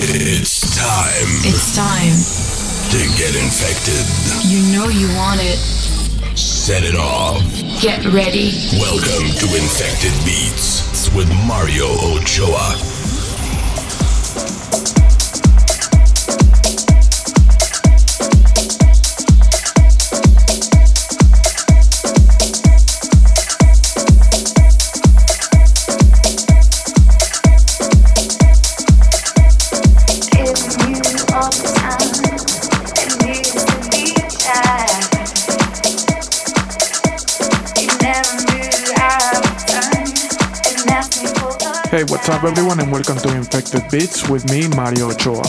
It's time. It's time to get infected. You know you want it. Set it off. Get ready. Welcome to Infected Beats with Mario Ochoa. Hey, what's up everyone and welcome to Infected Beats with me, Mario Ochoa.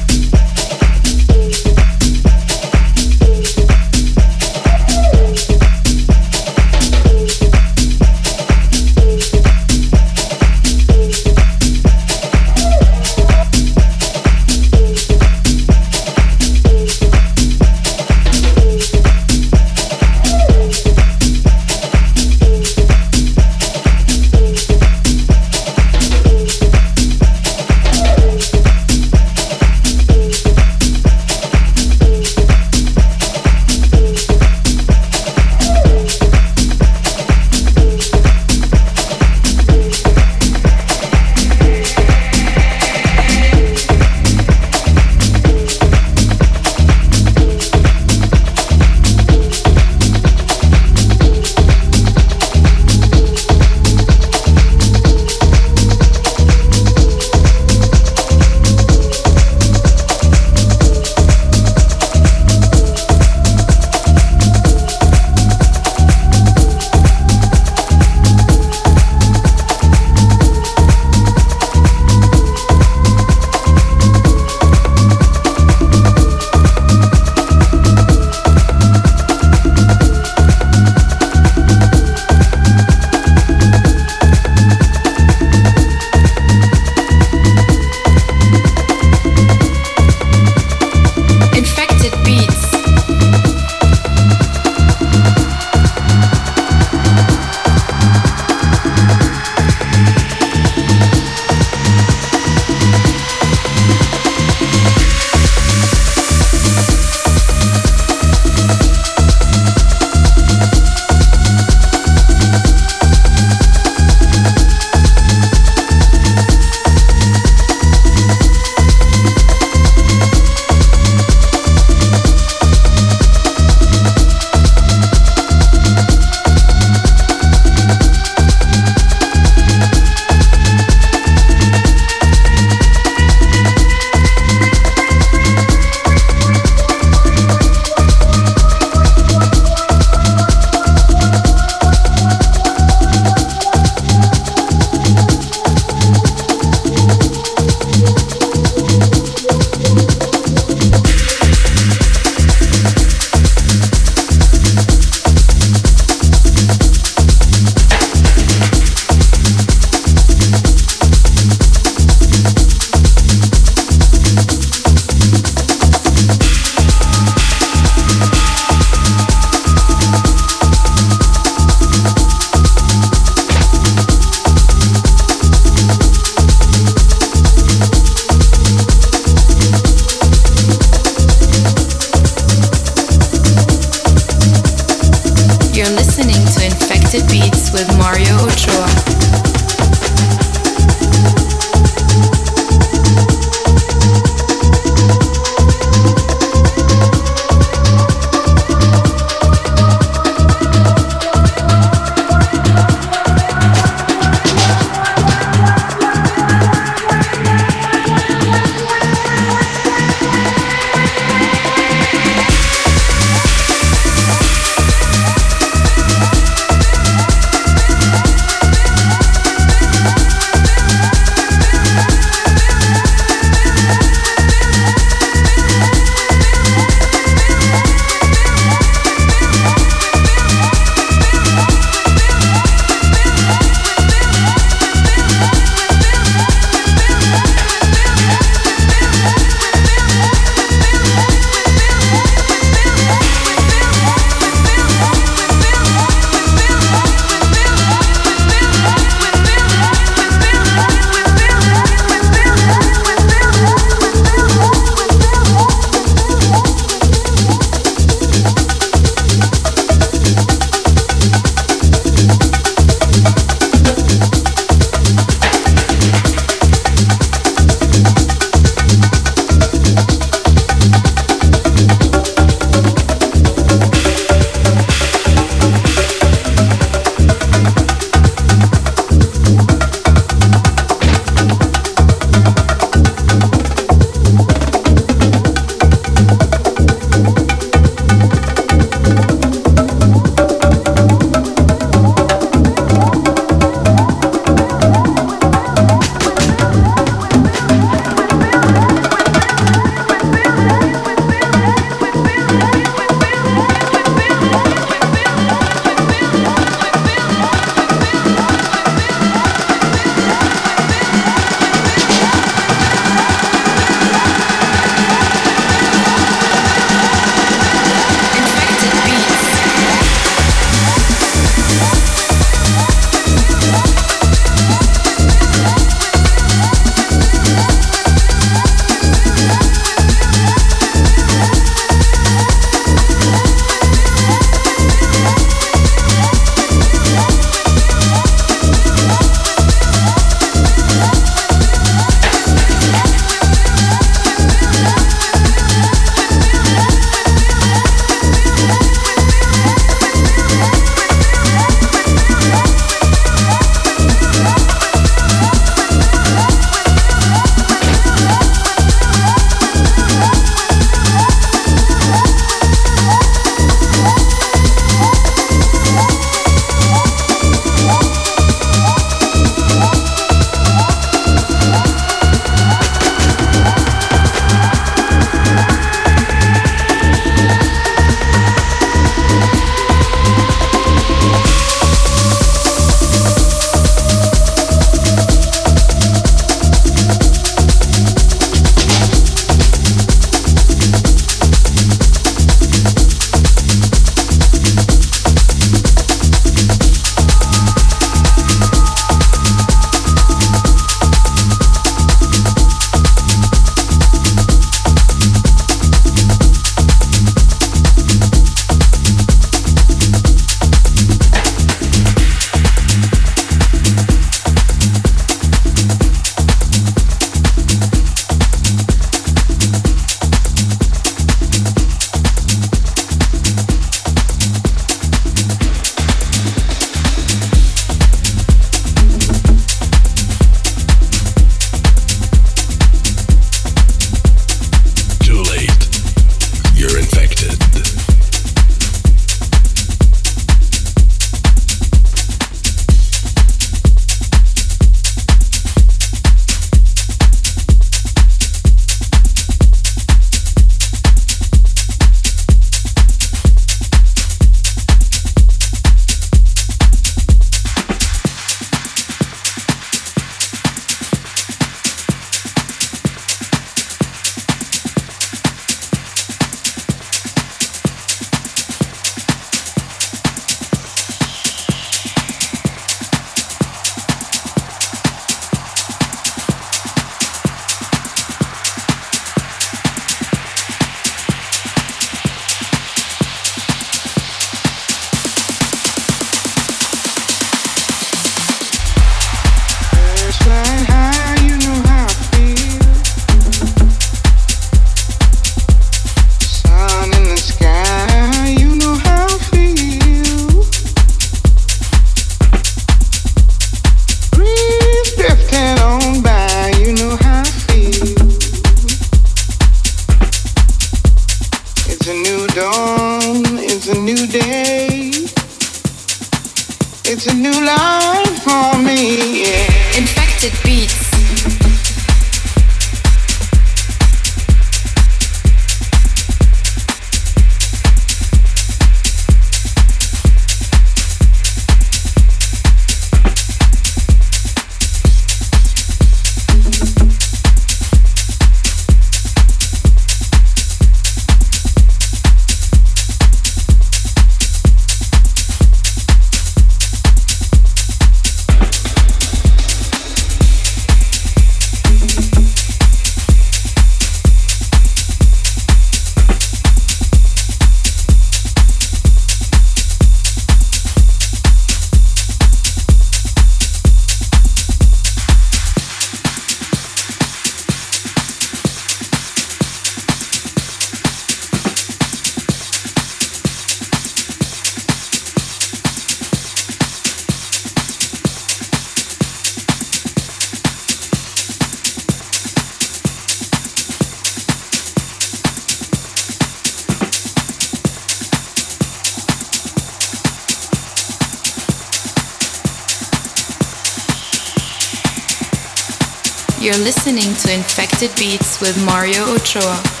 You're listening to Infected Beats with Mario Ochoa.